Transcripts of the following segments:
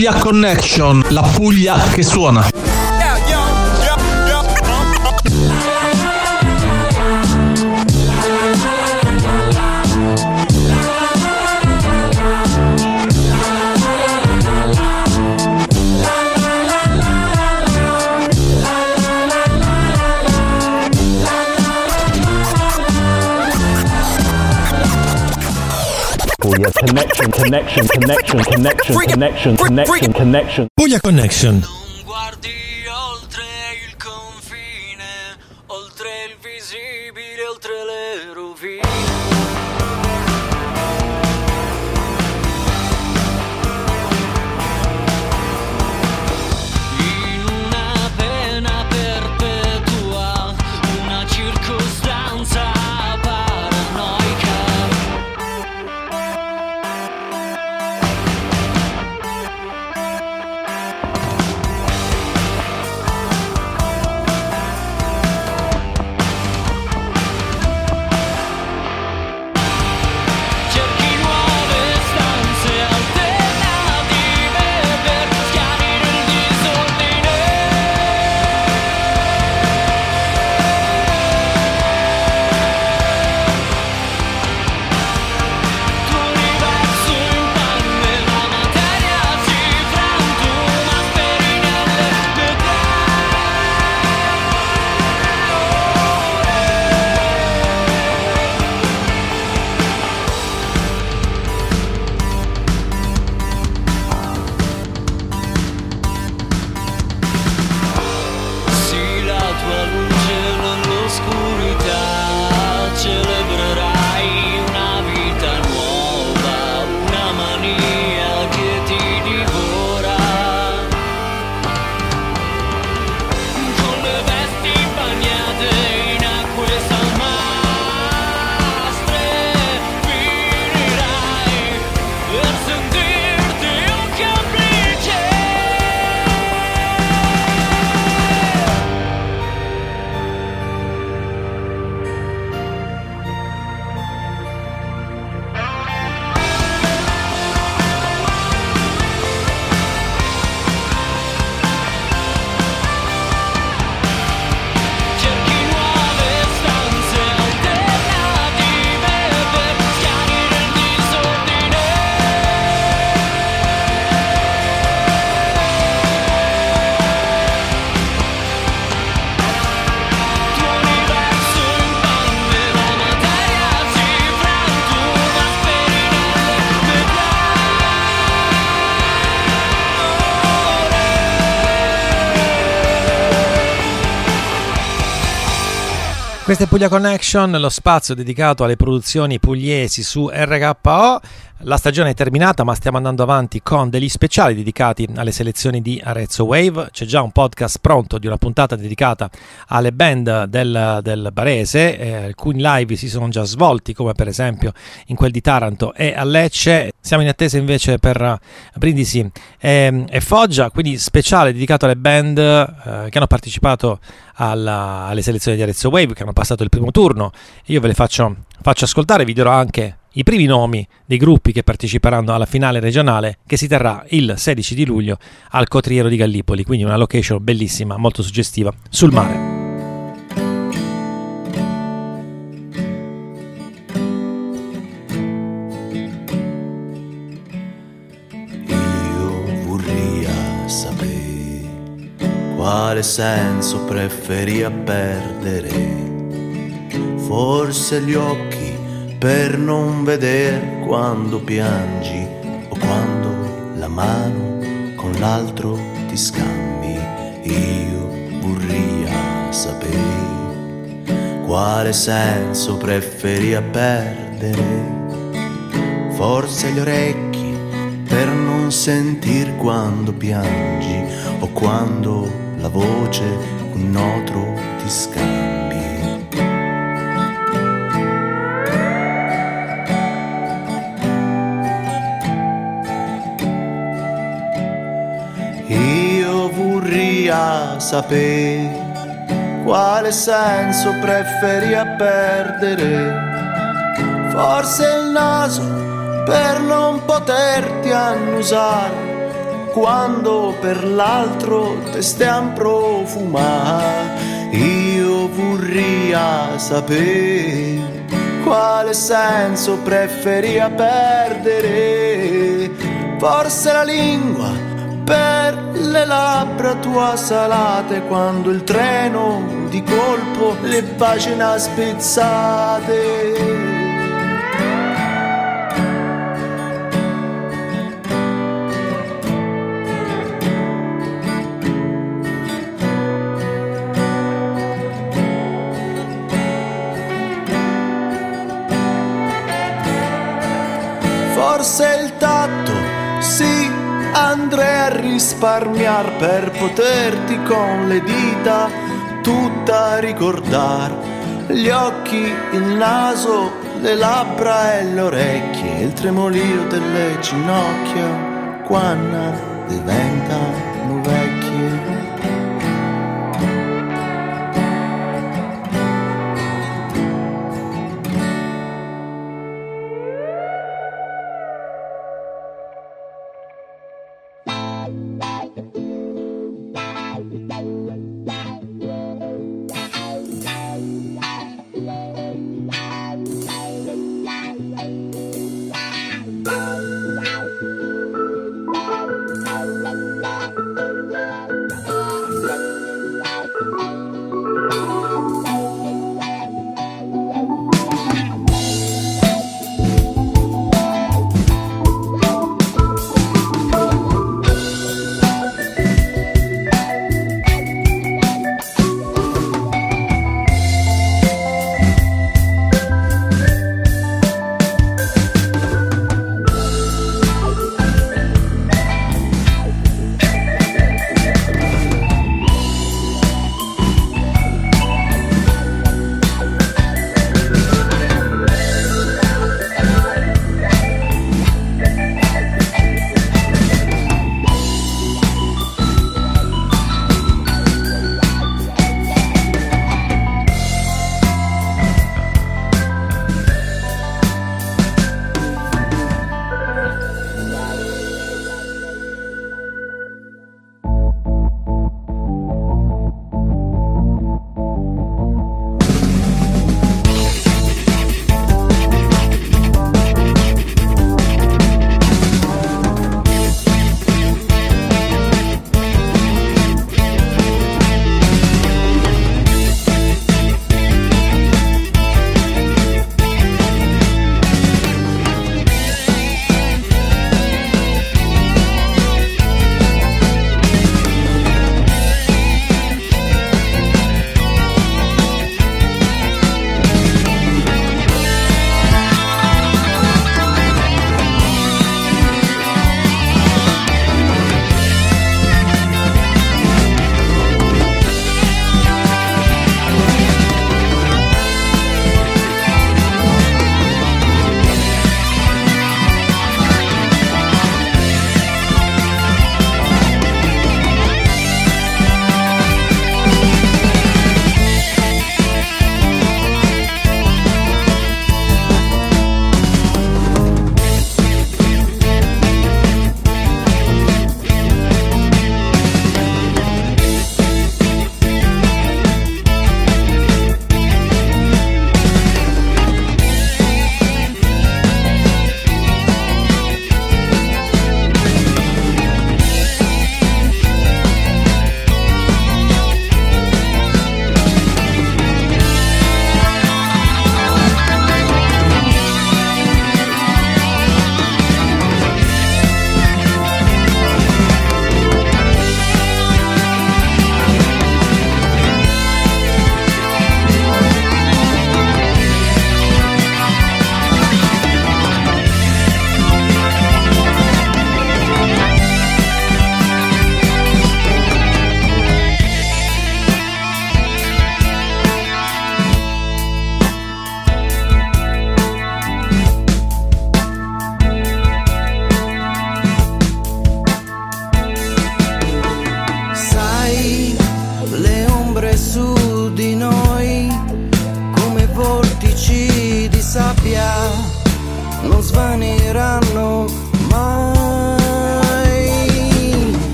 Puglia Connection, la Puglia che suona. Connection, connection, connection, connection, connection, connection, connection. Puglia Connection. Questa è Puglia Connection, lo spazio dedicato alle produzioni pugliesi su RKO. La stagione è terminata, ma stiamo andando avanti con degli speciali dedicati alle selezioni di Arezzo Wave. C'è già un podcast pronto di una puntata dedicata alle band del, del Barese. Eh, alcuni live si sono già svolti, come per esempio in quel di Taranto e a Lecce. Siamo in attesa invece per Brindisi e, e Foggia, quindi speciale dedicato alle band eh, che hanno partecipato alla- alle selezioni di Arezzo Wave, che hanno passato il primo turno. Io ve le faccio, faccio ascoltare, vi dirò anche i primi nomi dei gruppi che parteciperanno alla finale regionale che si terrà il 16 di luglio al Cotriero di Gallipoli, quindi una location bellissima, molto suggestiva, sul mare. Io vorrei sapere quale senso preferia perdere. Forse gli occhi per non vedere quando piangi o quando la mano con l'altro ti scambi. Io vorrei sapere quale senso preferia perdere. Forse gli orecchi per non sentir quando piangi o quando la voce un otro ti scambi. Vorrei sapere quale senso preferia perdere. Forse il naso per non poterti annusare quando per l'altro te stiam profumare. Io vorrei sapere quale senso preferia perdere. Forse la lingua per le labbra tua salate quando il treno di colpo le pagine spezzate. Forse il tatto, sì, andrei a risparmiar per poterti con le dita tutta ricordare. Gli occhi, il naso, le labbra e le orecchie, il tremolio delle ginocchia, quando diventano vecchie.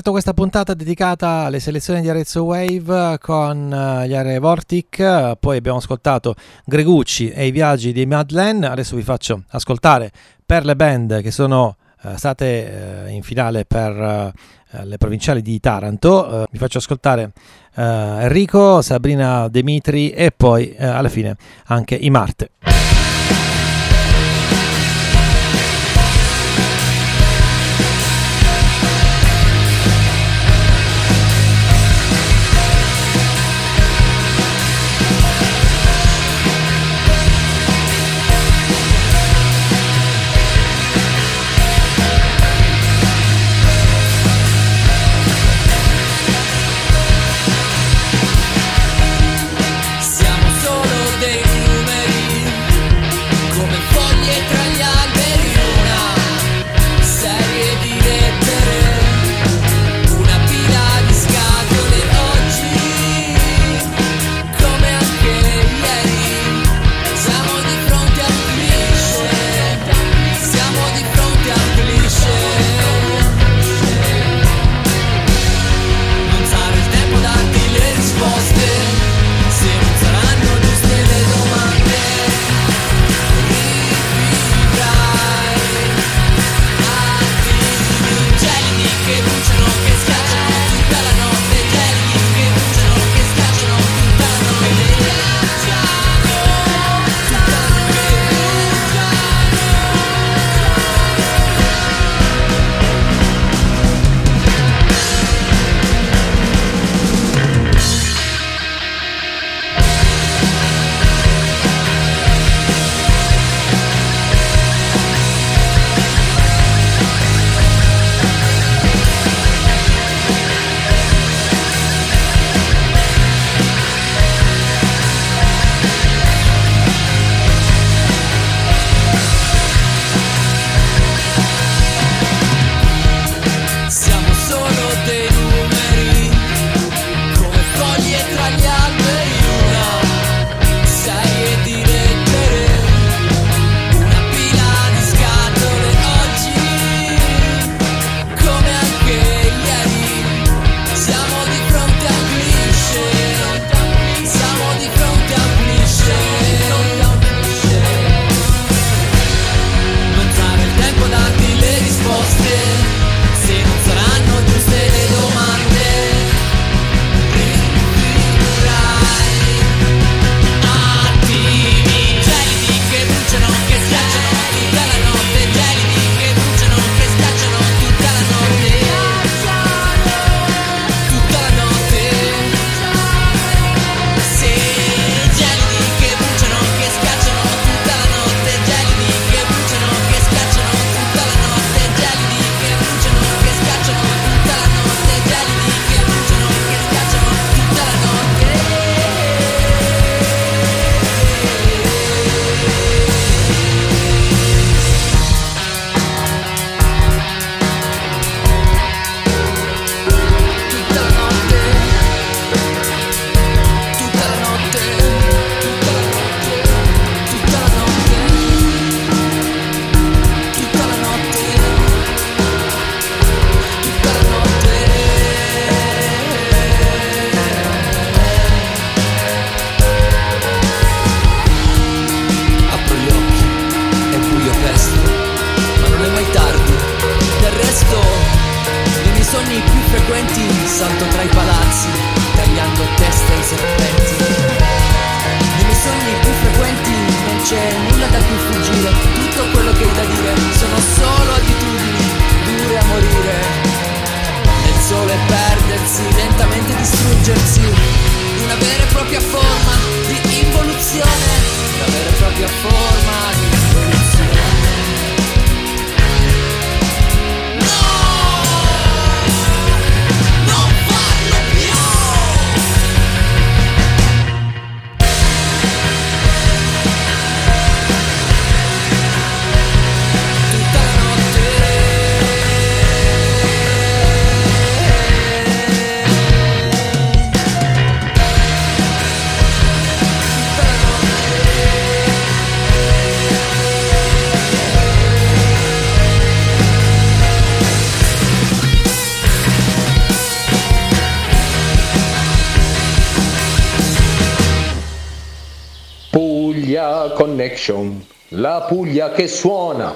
Aperto questa puntata dedicata alle selezioni di Arezzo Wave con eh, gli Are Vortic, poi abbiamo ascoltato Gregucci e i viaggi di Madeleine, adesso vi faccio ascoltare per le band che sono eh, state eh, in finale per le provinciali di Taranto, vi faccio ascoltare Enrico, Sabrina Demitri e poi alla fine anche i Marte. Puglia Connection, la Puglia che suona.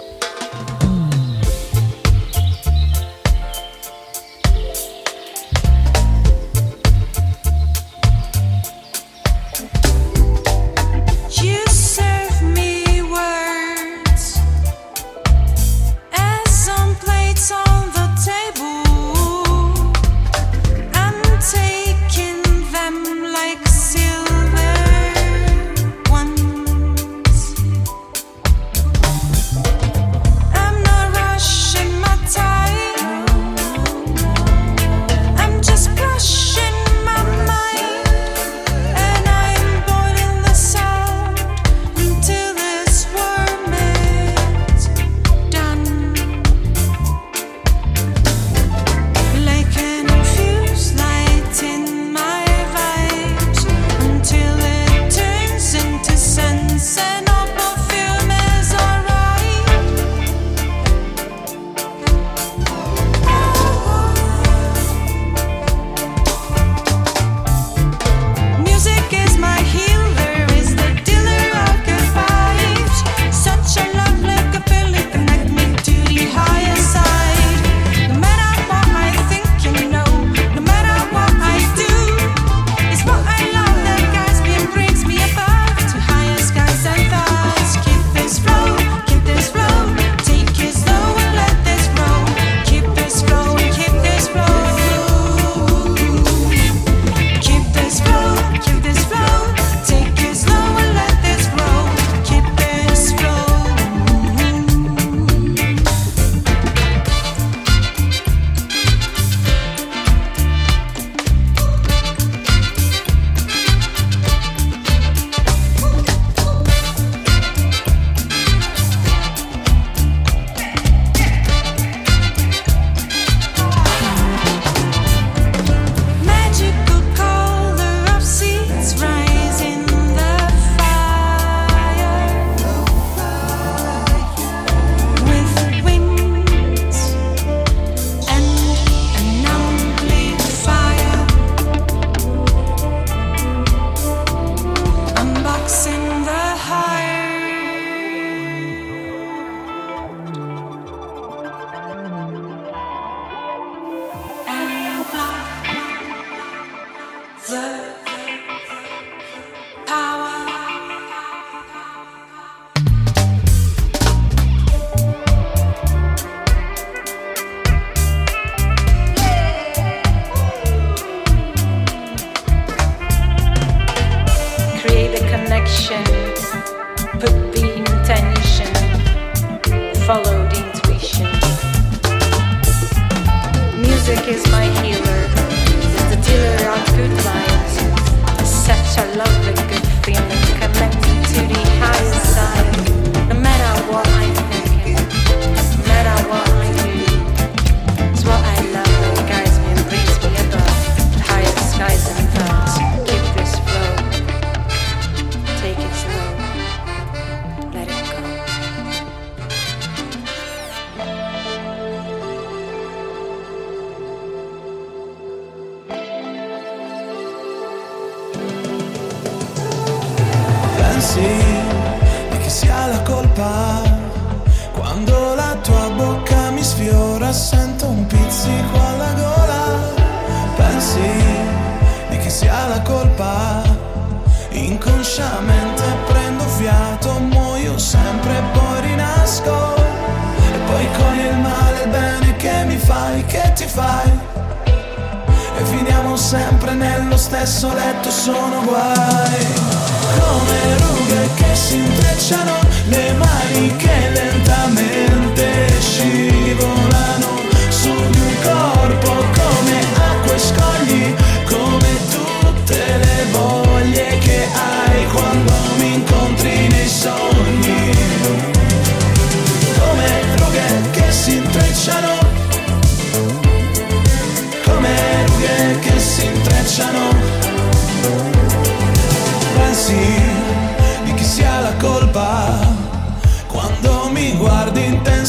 Sempre nello stesso letto, sono guai. Come rughe che si intrecciano, le mani che lentamente scivolano su di un corpo come acque scogli, come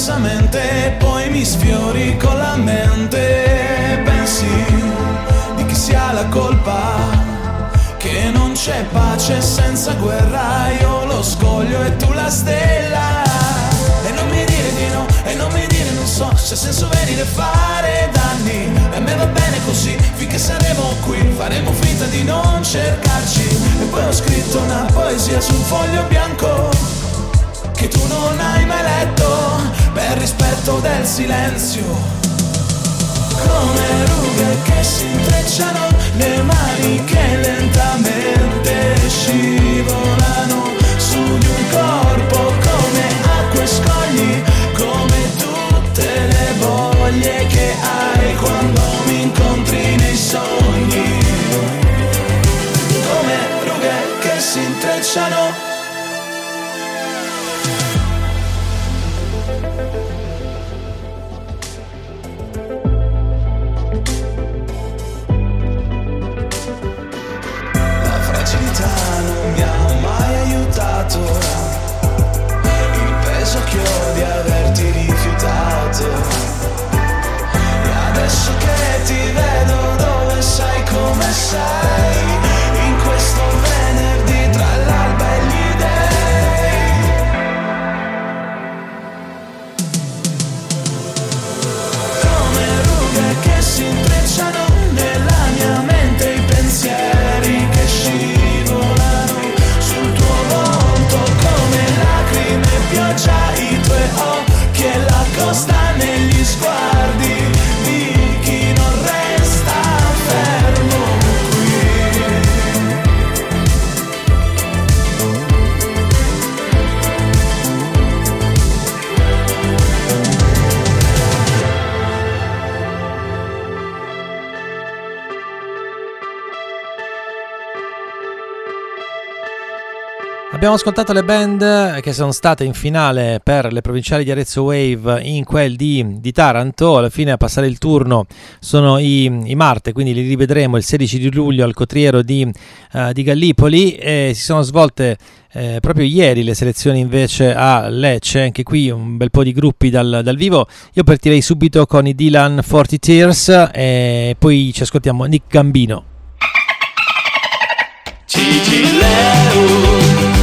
intensamente poi mi sfiori con la mente. Pensi di chi sia la colpa che non c'è pace senza guerra, io lo scoglio e tu la stella. E non mi dire di no, e non mi dire non so se ha senso venire a fare danni. E a me va bene così, finché saremo qui, faremo finta di non cercarci. E poi ho scritto una poesia su un foglio bianco che tu non hai mai letto per rispetto del silenzio. Come rughe che si intrecciano, le mani che lentamente scivolano su di un corpo come acque scogli, Abbiamo ascoltato le band che sono state in finale per le provinciali di Arezzo Wave in quel di, di Taranto. Alla fine a passare il turno sono i, i Marte, quindi li rivedremo il 16 di luglio al Cotriero di, eh, di Gallipoli. E si sono svolte eh, proprio ieri le selezioni invece a Lecce, anche qui un bel po' di gruppi dal, dal vivo. Io partirei subito con i Dylan 40 Tears e poi ci ascoltiamo Nick Gambino. Gigi Leo,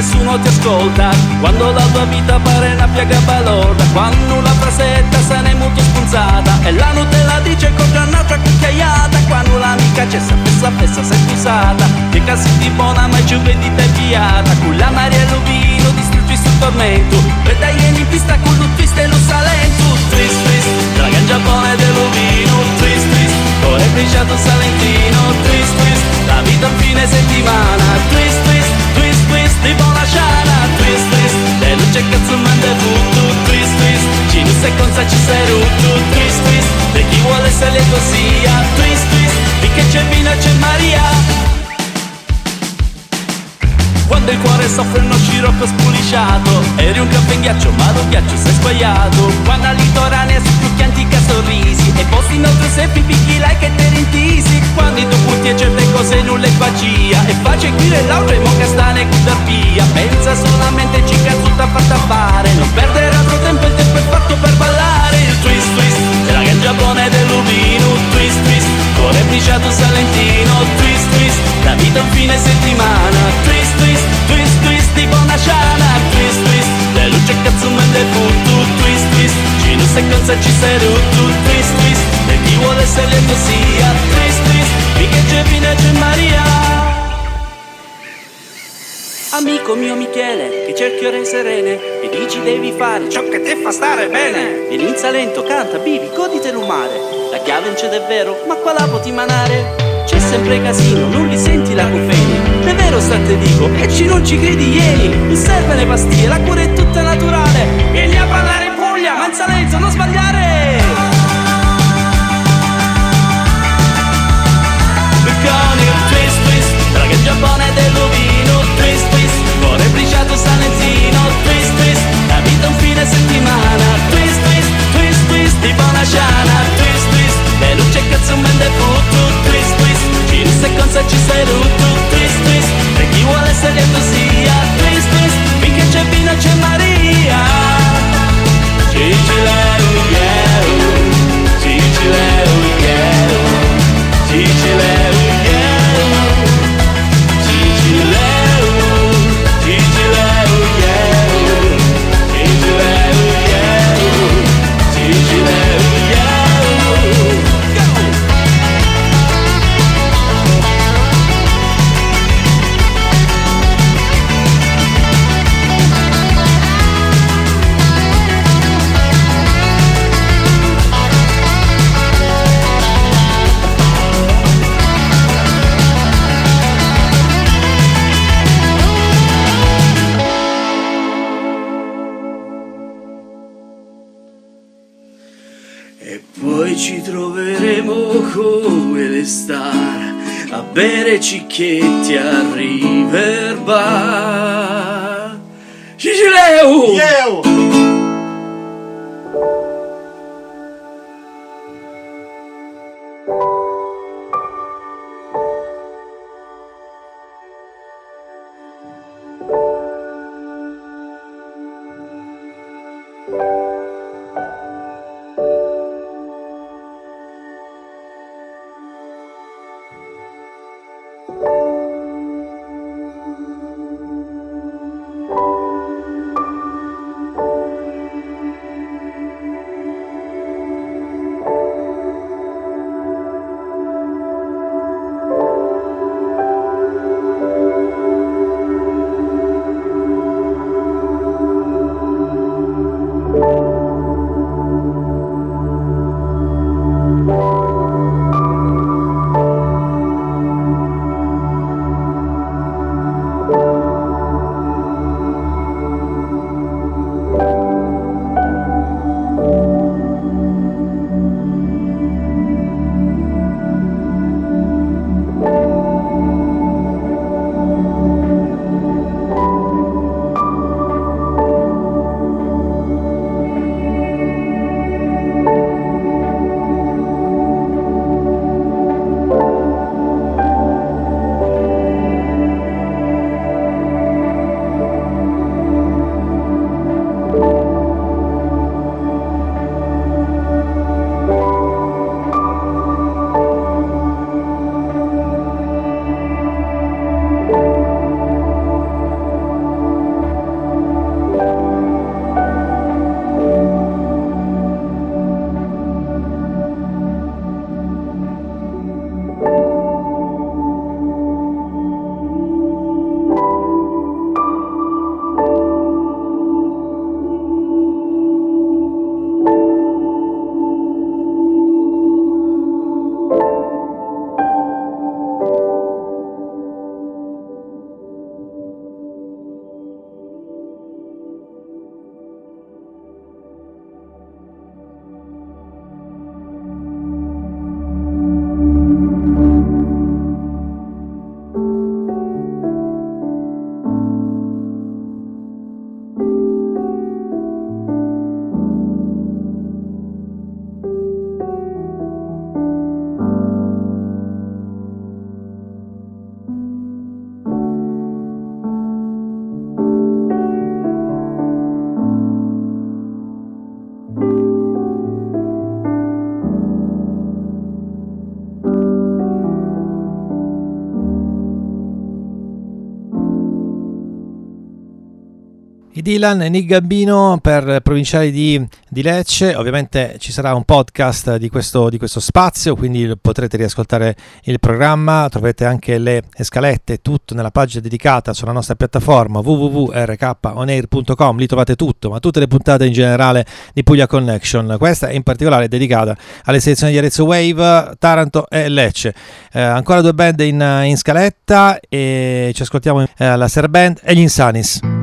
nessuno ti ascolta. Quando la tua vita pare una piaga balorda Quando una frasetta se ne è molto spunzata. E la Nutella dice con un'altra cucchiaiata Quando l'amica c'è fessa fessa sei scusata Che casi di buona ma ci vedi te piata. Con la Maria Lovino distrutti sul tormento. E dai in pista con lo e lo salento. Twist twist, draga in Giappone dell'ovino Twist twist, core briciato salentino. Twist twist, la vita a fine settimana. Twist twist, twist twist, di buona sciana Twist twist, e non c'è cazzo manda il cuore soffre uno scirocco spuliciato Eri un caffè in ghiaccio ma lo ghiaccio sei sbagliato. Quando al litorale si più antica sorrisi E posti inoltre se pipicchi like e te rintisi. Quando i tuoi punti e certe cose nulla è magia E face qui le lauree mo castane buttar via. Pensa solamente ci cazzuta fatta fare. Non perdere altro tempo il tempo è fatto per ballare. Il twist twist della gran Giappone dell'ubino Twist briciato salentino. Twist twist, la vita un fine settimana. Twist twist, twist twist, tipo una ciana Twist twist, le luce cazzo mende tutto Twist twist, ci non sei cosa ci sei rotto Twist twist, e chi vuole essere lieto sia Twist. Twist, c'è fine c'è Maria. Amico mio Michele, che cerchi ore serene E dici devi fare ciò che te fa stare bene. Vieni in Salento, canta, vivi, goditelo un mare La chiave non c'è davvero, ma qua la poti manare C'è sempre casino, non li senti la cofeni È vero sta te dico, e ci non ci credi ieri Non serve le pastiglie, la cura è tutta naturale. Vieni a parlare in Puglia, ma in Salento non sbagliare. Con twist twist il Giappone dell'ovino Di Dylan, Nick Gambino per Provinciali di, di Lecce. Ovviamente ci sarà un podcast di questo, di questo spazio, quindi potrete riascoltare il programma. Troverete anche le scalette, tutto nella pagina dedicata sulla nostra piattaforma www.rkonair.com. Lì trovate tutto, ma tutte le puntate in generale di Puglia Connection. Questa è in particolare dedicata alle selezioni di Arezzo Wave, Taranto e Lecce. Eh, ancora due band in, in scaletta e ci ascoltiamo eh, la Ser Band e gli Insanis.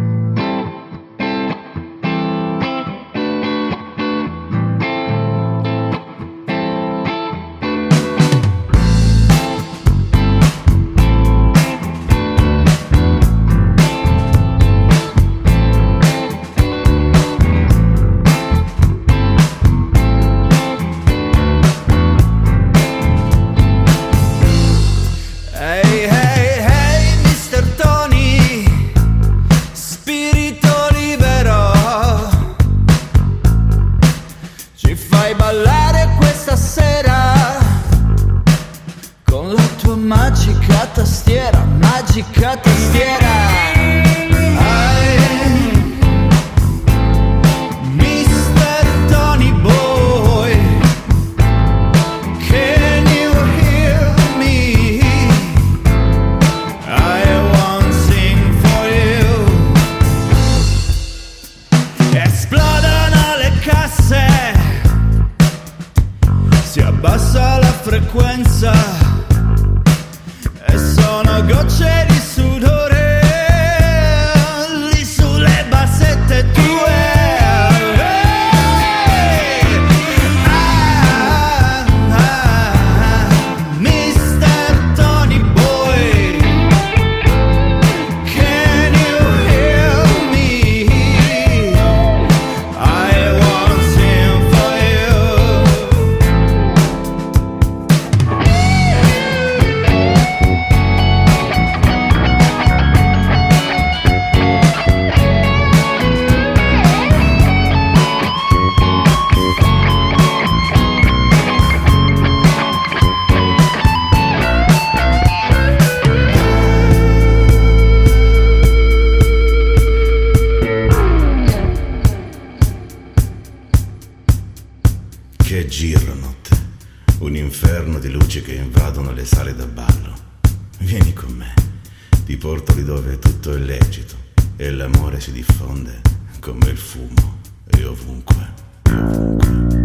eu eu.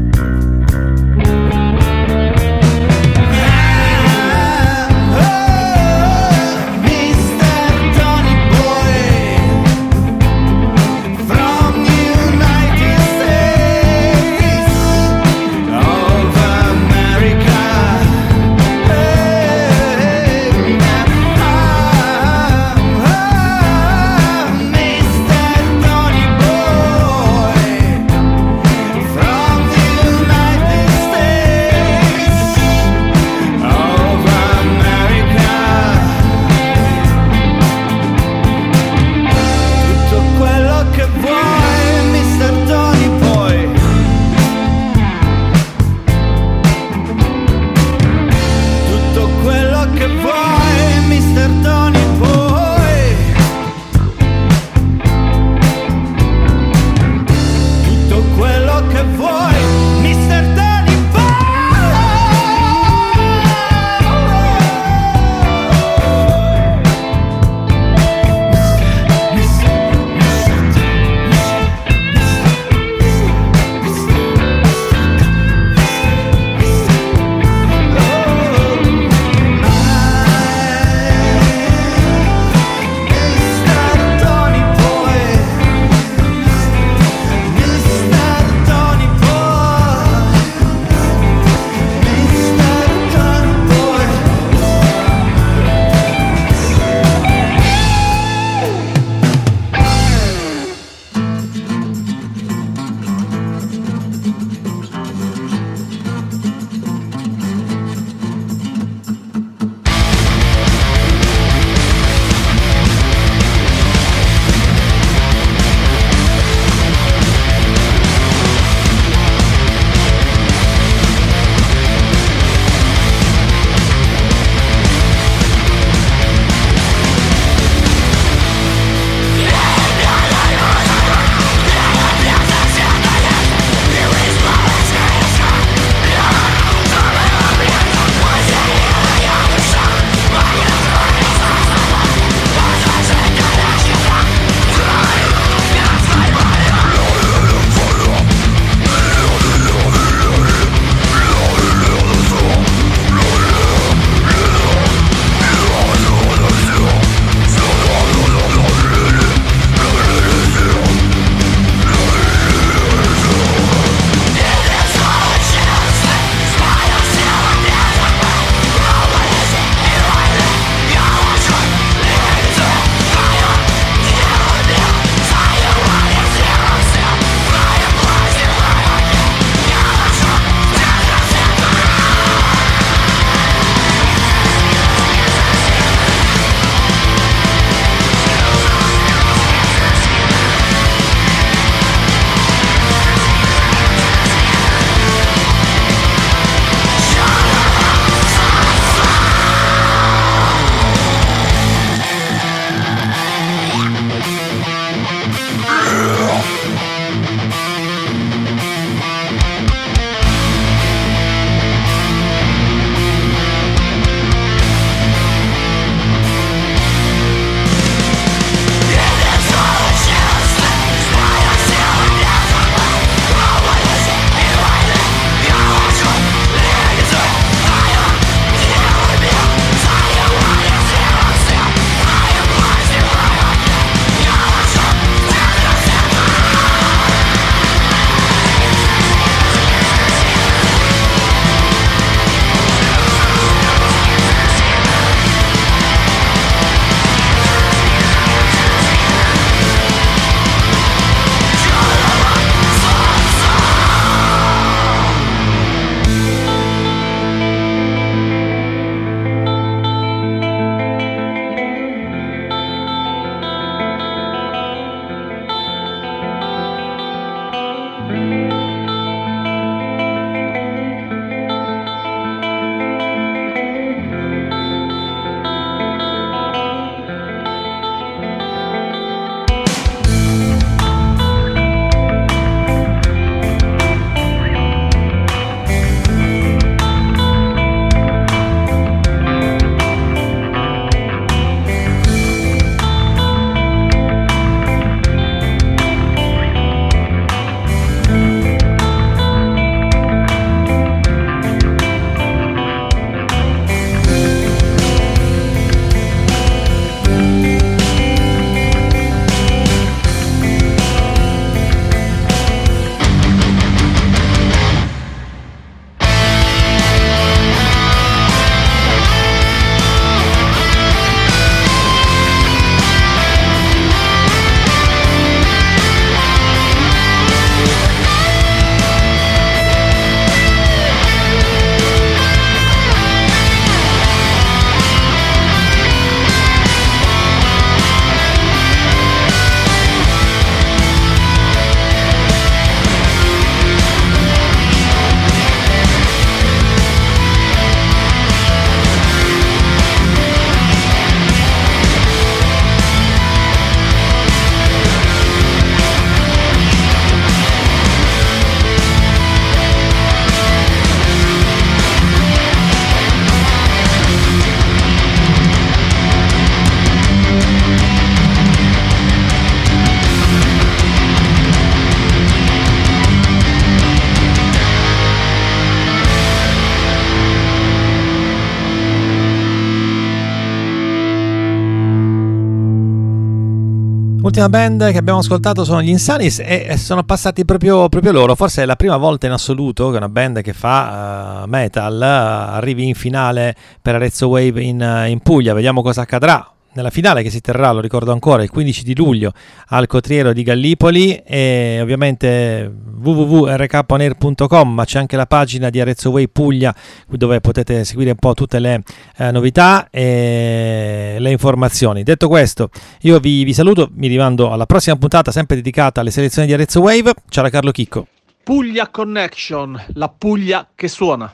L'ultima band che abbiamo ascoltato sono gli Insanis e sono passati proprio, proprio loro. Forse è la prima volta in assoluto che una band che fa eh, metal eh, arrivi in finale per Arezzo Wave in, eh, in Puglia. Vediamo cosa accadrà. Nella finale che si terrà, lo ricordo ancora, il 15 di luglio al Cotriero di Gallipoli e ovviamente www.rkonair.com ma c'è anche la pagina di Arezzo Way Puglia dove potete seguire un po' tutte le eh, novità e le informazioni. Detto questo, io vi, vi saluto, mi rimando alla prossima puntata sempre dedicata alle selezioni di Arezzo Wave. Ciao da Carlo Chicco. Puglia Connection, la Puglia che suona.